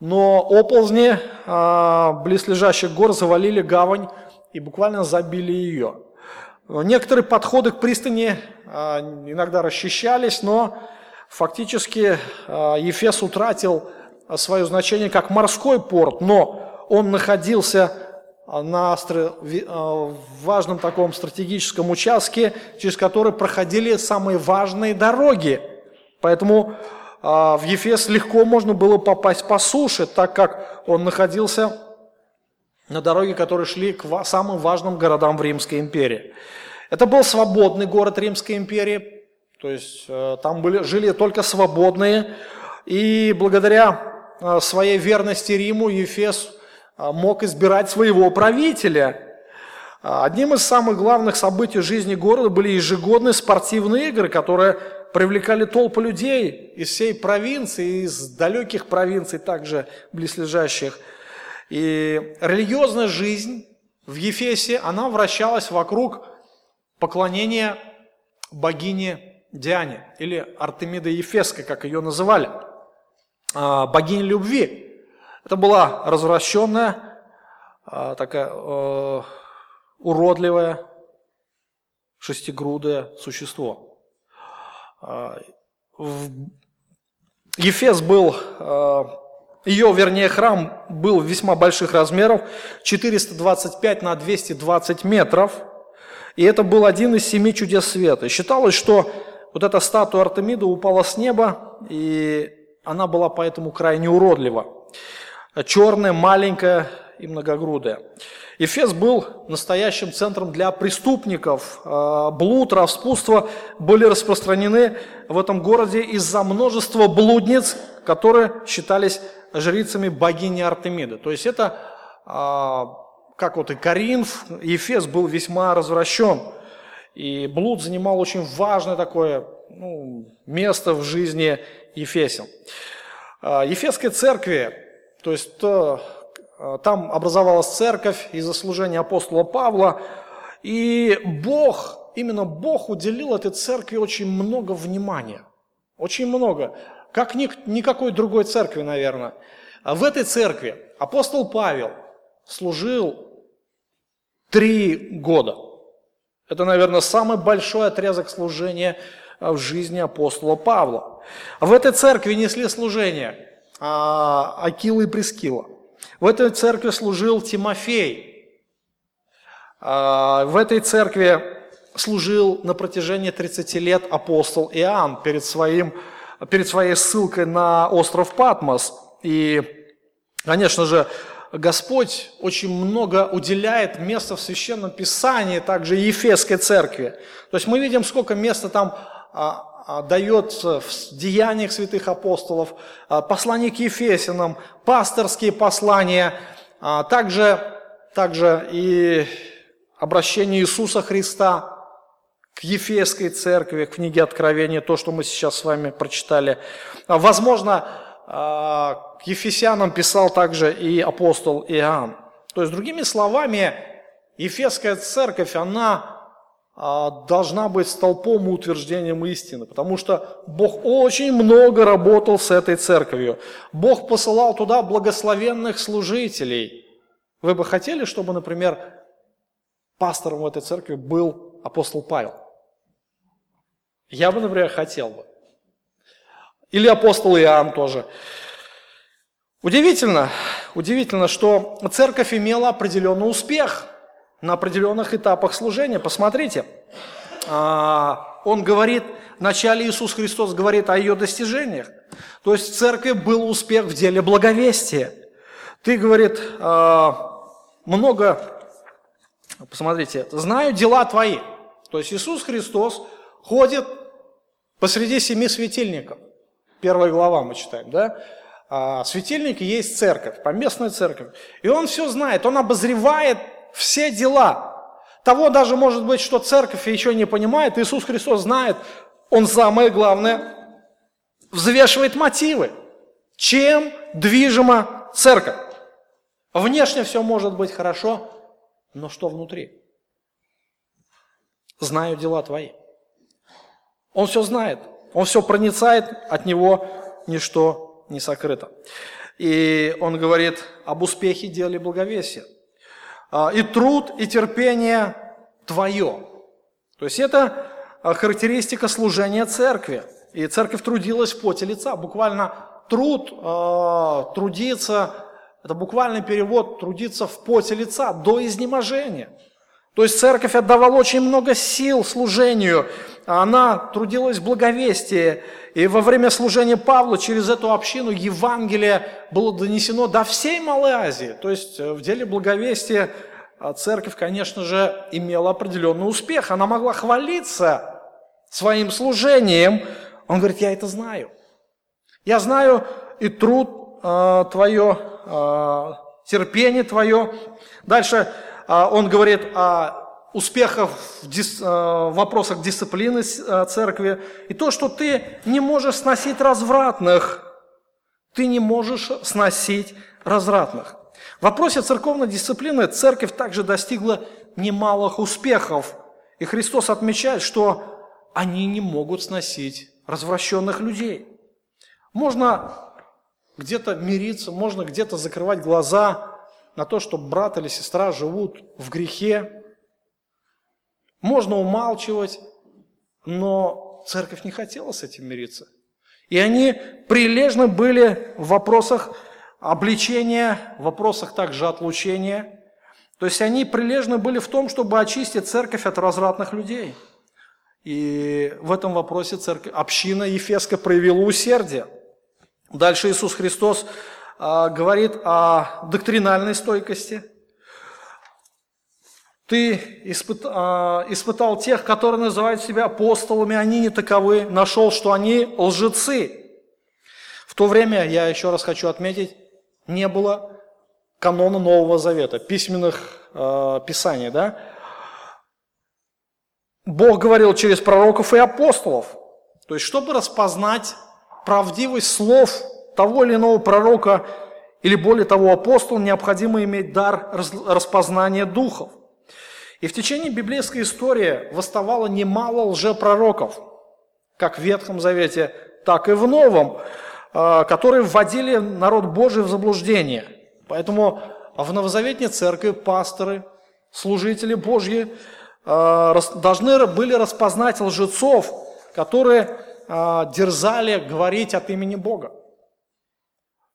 но оползни а, близлежащих гор завалили гавань и буквально забили ее. Некоторые подходы к пристани а, иногда расчищались, но фактически а, Ефес утратил свое значение как морской порт, но он находился на важном таком стратегическом участке, через который проходили самые важные дороги. Поэтому в Ефес легко можно было попасть по суше, так как он находился на дороге, которые шли к самым важным городам в Римской империи. Это был свободный город Римской империи, то есть э, там были, жили только свободные, и благодаря э, своей верности Риму Ефес э, мог избирать своего правителя. Одним из самых главных событий жизни города были ежегодные спортивные игры, которые привлекали толпы людей из всей провинции, из далеких провинций, также близлежащих. И религиозная жизнь в Ефесе, она вращалась вокруг поклонения богине Диане, или Артемида Ефеска, как ее называли, а, богине любви. Это была развращенная, а, такая э, уродливая, шестигрудое существо. А, Ефес был ее, вернее, храм был весьма больших размеров, 425 на 220 метров. И это был один из семи чудес света. Считалось, что вот эта статуя Артемида упала с неба, и она была поэтому крайне уродлива. Черная, маленькая и многогрудая. Эфес был настоящим центром для преступников. А, блуд, распутство были распространены в этом городе из-за множества блудниц, которые считались жрицами богини Артемиды. То есть это, а, как вот и Каринф, Ефес был весьма развращен. И блуд занимал очень важное такое ну, место в жизни Ефесен. А, Ефесской церкви, то есть то, а, там образовалась церковь из-за служения апостола Павла, и Бог, именно Бог уделил этой церкви очень много внимания. Очень много как ни, никакой другой церкви, наверное. А в этой церкви апостол Павел служил три года. Это, наверное, самый большой отрезок служения в жизни апостола Павла. В этой церкви несли служение а, Акила и Прескила. В этой церкви служил Тимофей. А, в этой церкви служил на протяжении 30 лет апостол Иоанн перед своим перед своей ссылкой на остров Патмос. И, конечно же, Господь очень много уделяет места в Священном Писании, также и Ефесской церкви. То есть мы видим, сколько места там а, а, дается в деяниях святых апостолов, а, послание к Ефесинам, пасторские послания, также, также и обращение Иисуса Христа к Ефесской церкви, к книге Откровения, то, что мы сейчас с вами прочитали. Возможно, к Ефесянам писал также и апостол Иоанн. То есть, другими словами, Ефесская церковь, она а, должна быть столпом и утверждением истины, потому что Бог очень много работал с этой церковью. Бог посылал туда благословенных служителей. Вы бы хотели, чтобы, например, пастором в этой церкви был апостол Павел? Я бы, например, хотел бы. Или апостол Иоанн тоже. Удивительно, удивительно, что церковь имела определенный успех на определенных этапах служения. Посмотрите, а, он говорит, вначале Иисус Христос говорит о ее достижениях. То есть в церкви был успех в деле благовестия. Ты, говорит, а, много, посмотрите, знаю дела твои. То есть Иисус Христос ходит посреди семи светильников. Первая глава мы читаем, да? А, светильники есть церковь, поместная церковь. И он все знает, он обозревает все дела. Того даже может быть, что церковь еще не понимает, Иисус Христос знает, он самое главное взвешивает мотивы. Чем движима церковь? Внешне все может быть хорошо, но что внутри? знаю дела твои. Он все знает, он все проницает, от него ничто не сокрыто. И он говорит об успехе дела благовесия. А, и труд, и терпение твое. То есть это а, характеристика служения церкви. И церковь трудилась в поте лица. Буквально труд, э, трудиться, это буквальный перевод, трудиться в поте лица до изнеможения. То есть церковь отдавала очень много сил служению, она трудилась в благовестии. И во время служения Павла через эту общину Евангелие было донесено до всей Малой Азии. То есть э, в деле благовестия а церковь, конечно же, имела определенный успех. Она могла хвалиться своим служением. Он говорит, я это знаю. Я знаю и труд э, твое, э, терпение твое. Дальше э, он говорит о успехах в, э, вопросах дисциплины э, церкви. И то, что ты не можешь сносить развратных. Ты не можешь сносить развратных. В вопросе церковной дисциплины церковь также достигла немалых успехов. И Христос отмечает, что они не могут сносить развращенных людей. Можно где-то мириться, можно где-то закрывать глаза на то, что брат или сестра живут в грехе. Можно умалчивать, но церковь не хотела с этим мириться. И они прилежно были в вопросах обличения, в вопросах также отлучения. То есть они прилежны были в том, чтобы очистить церковь от развратных людей. И в этом вопросе церковь, община Ефеска проявила усердие. Дальше Иисус Христос говорит о доктринальной стойкости. Ты а, испытал тех, которые называют себя апостолами, они не таковы, нашел, что они лжецы. В то время, я еще раз хочу отметить, не было канона Нового Завета, письменных э, писаний, да? Бог говорил через пророков и апостолов. То есть, чтобы распознать правдивость слов того или иного пророка или более того апостола, необходимо иметь дар распознания духов. И в течение библейской истории восставало немало лжепророков, как в Ветхом Завете, так и в Новом. А, которые вводили народ Божий в заблуждение. Поэтому в новозаветной церкви пасторы, служители Божьи а, должны были распознать лжецов, которые а, дерзали говорить от имени Бога.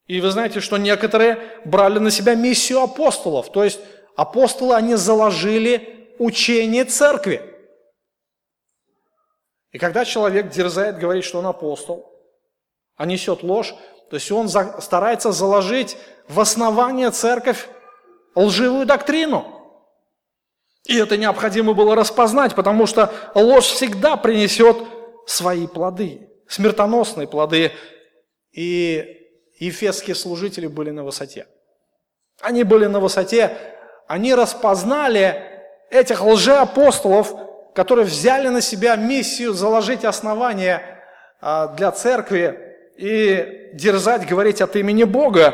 И вы знаете, что некоторые брали на себя миссию апостолов. То есть апостолы, они заложили учение церкви. И когда человек дерзает говорить, что он апостол, а несет ложь, то есть он за, старается заложить в основание церковь лживую доктрину. И это необходимо было распознать, потому что ложь всегда принесет свои плоды, смертоносные плоды. И ефесские служители были на высоте. Они были на высоте, они распознали этих лжеапостолов, которые взяли на себя миссию заложить основание а, для церкви, и дерзать говорить от имени Бога.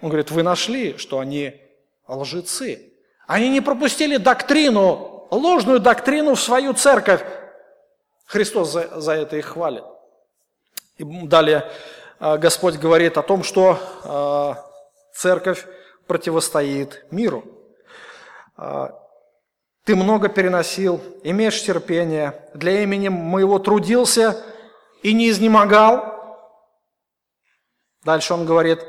Он говорит, вы нашли, что они лжецы. Они не пропустили доктрину, ложную доктрину в свою церковь. Христос за, за это их хвалит. И далее Господь говорит о том, что а, церковь противостоит миру. А, Ты много переносил, имеешь терпение, для имени моего трудился и не изнемогал, Дальше он говорит,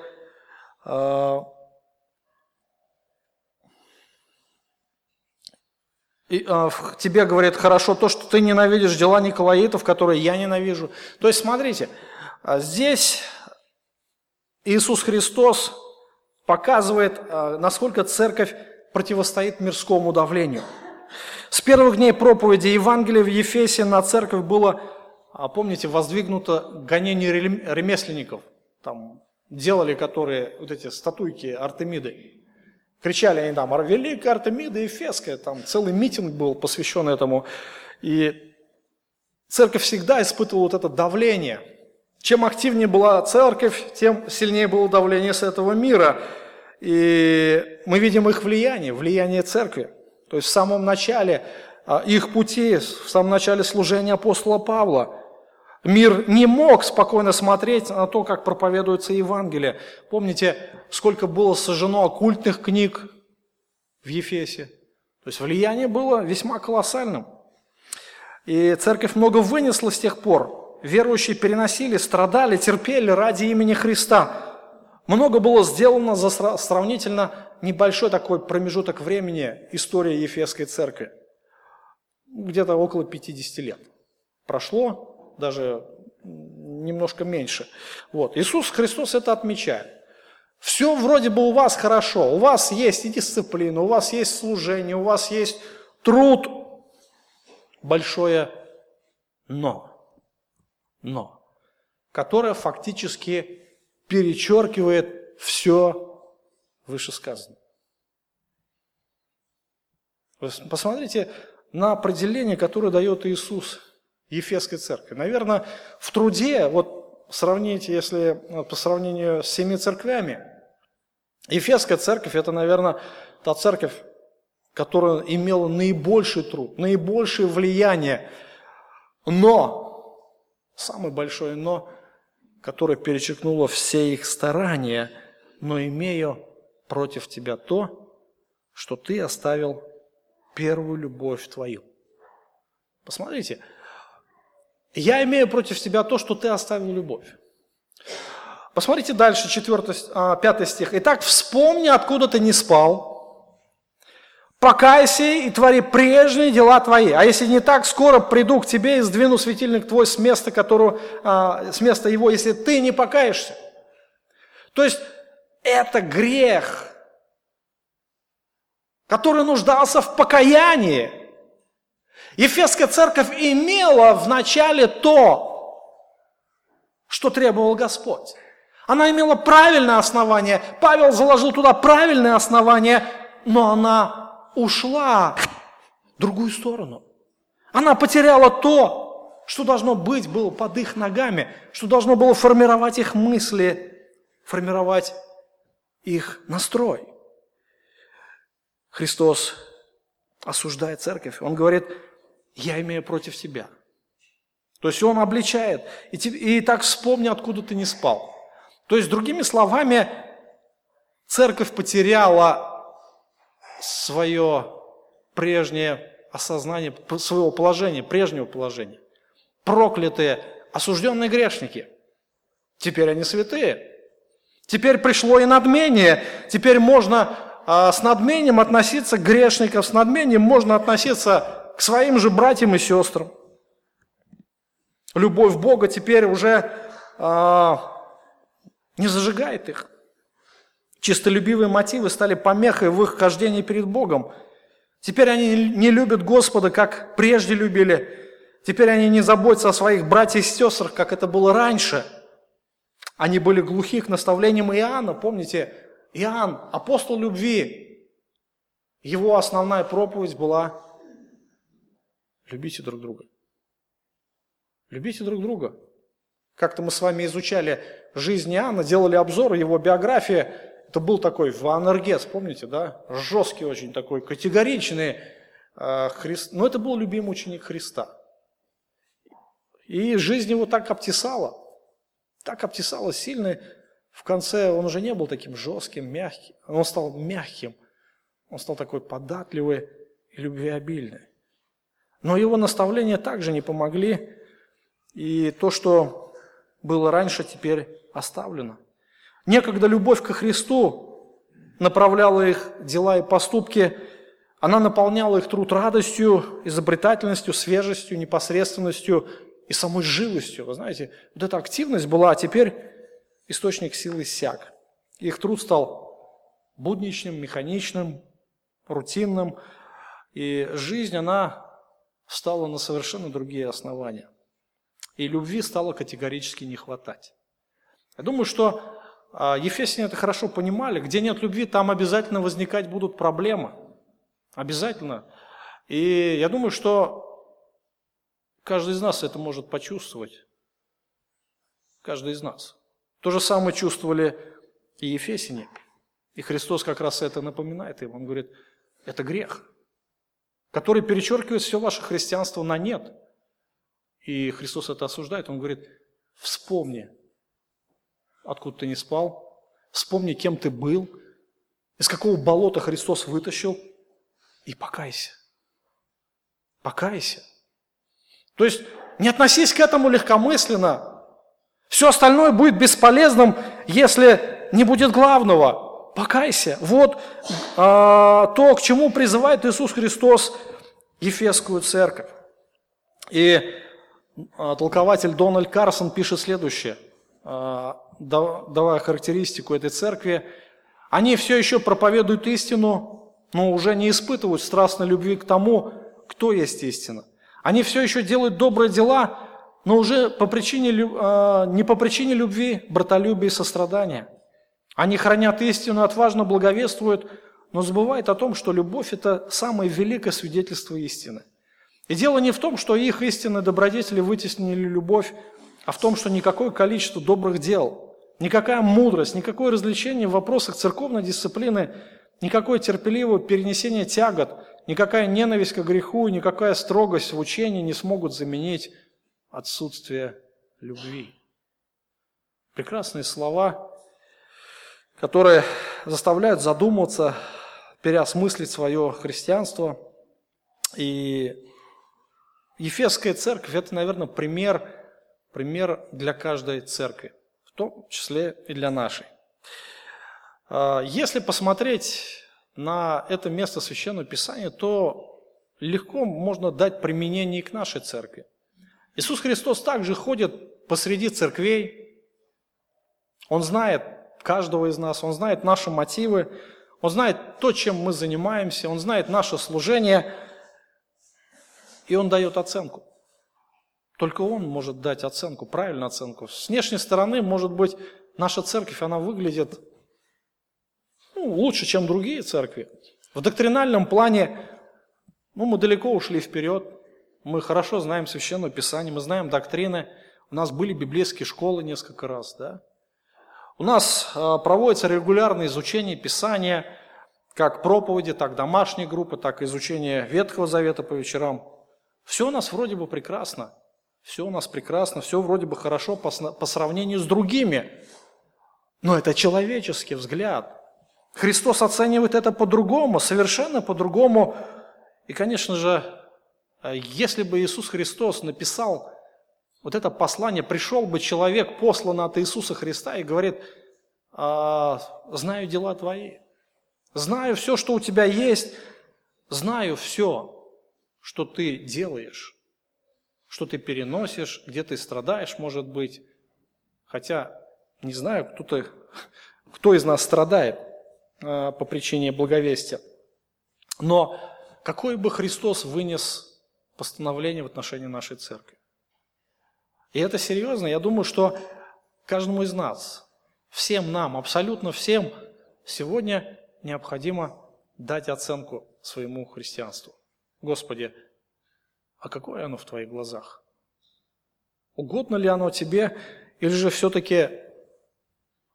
и, э, тебе говорит хорошо то, что ты ненавидишь дела Николаитов, которые я ненавижу. То есть, смотрите, здесь Иисус Христос показывает, насколько церковь противостоит мирскому давлению. С первых дней проповеди Евангелия в Ефесе на церковь было, а помните, воздвигнуто гонение ремесленников – там делали, которые вот эти статуйки Артемиды. Кричали они там, великая Артемида Ефеская, там целый митинг был посвящен этому. И церковь всегда испытывала вот это давление. Чем активнее была церковь, тем сильнее было давление с этого мира. И мы видим их влияние, влияние церкви. То есть в самом начале а, их пути в самом начале служения апостола Павла. Мир не мог спокойно смотреть на то, как проповедуется Евангелие. Помните, сколько было сожжено оккультных книг в Ефесе? То есть влияние было весьма колоссальным. И церковь много вынесла с тех пор. Верующие переносили, страдали, терпели ради имени Христа. Много было сделано за сравнительно небольшой такой промежуток времени истории Ефесской церкви. Где-то около 50 лет. Прошло даже немножко меньше. Вот. Иисус Христос это отмечает. Все вроде бы у вас хорошо, у вас есть и дисциплина, у вас есть служение, у вас есть труд, большое но. Но. Которое фактически перечеркивает все вышесказанное. Посмотрите на определение, которое дает Иисус Ефесской церкви. Наверное, в труде, вот сравните, если по сравнению с семи церквями, Ефесская церковь – это, наверное, та церковь, которая имела наибольший труд, наибольшее влияние. Но, самое большое но, которое перечеркнуло все их старания, но имею против тебя то, что ты оставил первую любовь твою. Посмотрите, я имею против тебя то, что ты оставил любовь. Посмотрите дальше, 4, 5 стих. «Итак, вспомни, откуда ты не спал, покайся и твори прежние дела твои. А если не так, скоро приду к тебе и сдвину светильник твой с места, которого, а, с места его, если ты не покаешься». То есть, это грех, который нуждался в покаянии. Ефесская церковь имела в начале то, что требовал Господь. Она имела правильное основание. Павел заложил туда правильное основание, но она ушла в другую сторону. Она потеряла то, что должно быть было под их ногами, что должно было формировать их мысли, формировать их настрой. Христос осуждает церковь. Он говорит, я имею против тебя. То есть он обличает. И, и так вспомни, откуда ты не спал. То есть, другими словами, церковь потеряла свое прежнее осознание своего положения, прежнего положения. Проклятые, осужденные грешники. Теперь они святые. Теперь пришло и надмение. Теперь можно а, с надмением относиться к грешникам, с надмением можно относиться к своим же братьям и сестрам. Любовь Бога теперь уже а, не зажигает их. Чистолюбивые мотивы стали помехой в их хождении перед Богом. Теперь они не любят Господа, как прежде любили. Теперь они не заботятся о своих братьях и сестрах, как это было раньше. Они были глухи к наставлениям Иоанна. Помните, Иоанн, апостол любви, его основная проповедь была «любите друг друга». Любите друг друга. Как-то мы с вами изучали жизнь Иоанна, делали обзор его биографии. Это был такой Ванергес, помните, да? Жесткий очень такой, категоричный. Э, Христ... Но это был любимый ученик Христа. И жизнь его так обтесала, так обтесала сильно. В конце он уже не был таким жестким, мягким. Он стал мягким. Он стал такой податливый и любвеобильный. Но его наставления также не помогли. И то, что было раньше, теперь оставлено. Некогда любовь ко Христу направляла их дела и поступки, она наполняла их труд радостью, изобретательностью, свежестью, непосредственностью и самой живостью. Вы знаете, вот эта активность была, а теперь источник силы иссяк. Их труд стал будничным, механичным, рутинным, и жизнь, она стала на совершенно другие основания и любви стало категорически не хватать. Я думаю, что Ефесяне это хорошо понимали. Где нет любви, там обязательно возникать будут проблемы. Обязательно. И я думаю, что каждый из нас это может почувствовать. Каждый из нас. То же самое чувствовали и Ефесине. И Христос как раз это напоминает им. Он говорит, это грех. который перечеркивает все ваше христианство на нет. И Христос это осуждает. Он говорит, вспомни, откуда ты не спал, вспомни, кем ты был, из какого болота Христос вытащил, и покайся. Покайся. То есть не относись к этому легкомысленно. Все остальное будет бесполезным, если не будет главного. Покайся. Вот а, то, к чему призывает Иисус Христос Ефесскую церковь. И а, толкователь Дональд Карсон пишет следующее, а, давая характеристику этой церкви. Они все еще проповедуют истину, но уже не испытывают страстной любви к тому, кто есть истина. Они все еще делают добрые дела, но уже по причине, а, не по причине любви, братолюбия и сострадания. Они хранят истину, отважно благовествуют, но забывают о том, что любовь – это самое великое свидетельство истины. И дело не в том, что их истинные добродетели вытеснили любовь, а в том, что никакое количество добрых дел, никакая мудрость, никакое развлечение в вопросах церковной дисциплины, никакое терпеливое перенесение тягот, никакая ненависть к греху, никакая строгость в учении не смогут заменить отсутствие любви. Прекрасные слова, которые заставляют задуматься, переосмыслить свое христианство. И Ефесская церковь – это, наверное, пример, пример для каждой церкви, том числе и для нашей. А, если посмотреть на это место Священного Писания, то легко можно дать применение и к нашей церкви. Иисус Христос также ходит посреди церквей, Он знает каждого из нас, Он знает наши мотивы, Он знает то, чем мы занимаемся, Он знает наше служение – и он дает оценку. Только он может дать оценку, правильную оценку. С внешней стороны, может быть, наша церковь, она выглядит ну, лучше, чем другие церкви. В доктринальном плане ну, мы далеко ушли вперед, мы хорошо знаем Священное Писание, мы знаем доктрины, у нас были библейские школы несколько раз, да? У нас э, проводится регулярное изучение Писания, как проповеди, так домашние группы, так изучение Ветхого Завета по вечерам. Все у нас вроде бы прекрасно, все у нас прекрасно, все вроде бы хорошо по, по сравнению с другими. Но это человеческий взгляд. Христос оценивает это по-другому, совершенно по-другому. И, конечно же, э, если бы Иисус Христос написал вот это послание, пришел бы человек, посланный от Иисуса Христа, и говорит, «А, знаю дела твои, знаю все, что у тебя есть, знаю все, что ты делаешь, что ты переносишь, где ты страдаешь, может быть. Хотя не знаю, кто, кто из нас страдает э, по причине благовестия. Но какой бы Христос вынес постановление в отношении нашей церкви? И это серьезно. Я думаю, что каждому из нас, всем нам, абсолютно всем, сегодня необходимо дать оценку своему христианству. Господи, а какое оно в Твоих глазах? Угодно ли оно Тебе, или же все-таки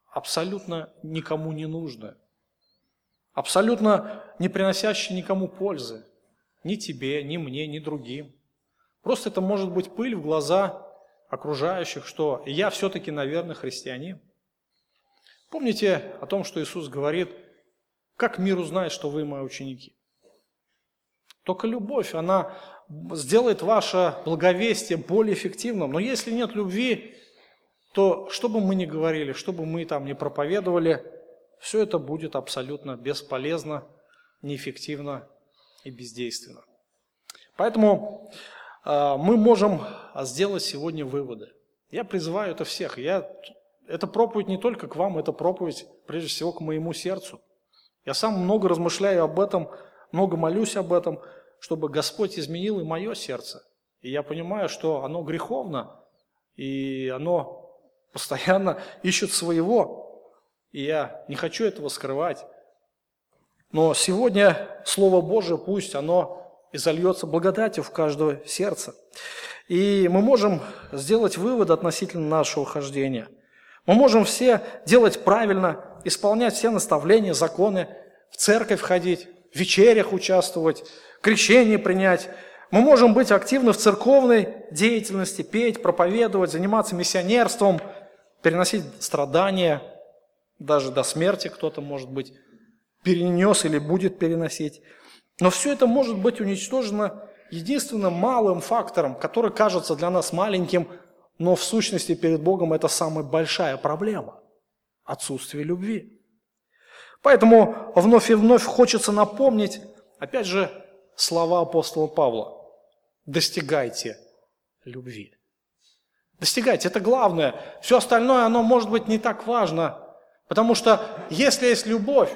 абсолютно никому не нужно? Абсолютно не приносящее никому пользы. Ни тебе, ни мне, ни другим. Просто это может быть пыль в глаза окружающих, что я все-таки, наверное, христианин. Помните о том, что Иисус говорит, как мир узнает, что вы мои ученики? Только любовь, она сделает ваше благовестие более эффективным. Но если нет любви, то что бы мы ни говорили, что бы мы там ни проповедовали, все это будет абсолютно бесполезно, неэффективно и бездейственно. Поэтому э, мы можем сделать сегодня выводы. Я призываю это всех. Я, это проповедь не только к вам, это проповедь прежде всего к моему сердцу. Я сам много размышляю об этом, много молюсь об этом, чтобы Господь изменил и мое сердце. И я понимаю, что оно греховно, и оно постоянно ищет своего. И я не хочу этого скрывать. Но сегодня Слово Божие, пусть оно изольется благодатью в каждое сердце. И мы можем сделать вывод относительно нашего хождения. Мы можем все делать правильно, исполнять все наставления, законы, в церковь ходить, вечерях участвовать, крещение принять. Мы можем быть активны в церковной деятельности, петь, проповедовать, заниматься миссионерством, переносить страдания, даже до смерти кто-то, может быть, перенес или будет переносить. Но все это может быть уничтожено единственным малым фактором, который кажется для нас маленьким, но в сущности перед Богом это самая большая проблема – отсутствие любви. Поэтому вновь и вновь хочется напомнить, опять же, слова апостола Павла. Достигайте любви. Достигайте, это главное. Все остальное, оно может быть не так важно, потому что если есть любовь,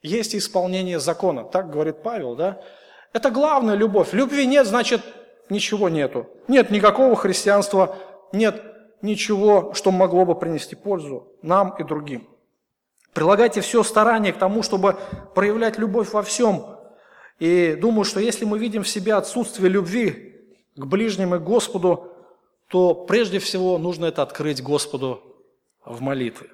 есть исполнение закона. Так говорит Павел, да? Это главная любовь. Любви нет, значит, ничего нету. Нет никакого христианства, нет ничего, что могло бы принести пользу нам и другим. Прилагайте все старание к тому, чтобы проявлять любовь во всем. И думаю, что если мы видим в себе отсутствие любви к ближним и Господу, то прежде всего нужно это открыть Господу в молитве.